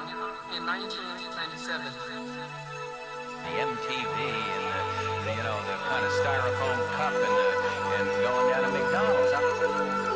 In 1997. The MTV and the, the you know the kind of styrofoam cup and the, and going down to McDonald's.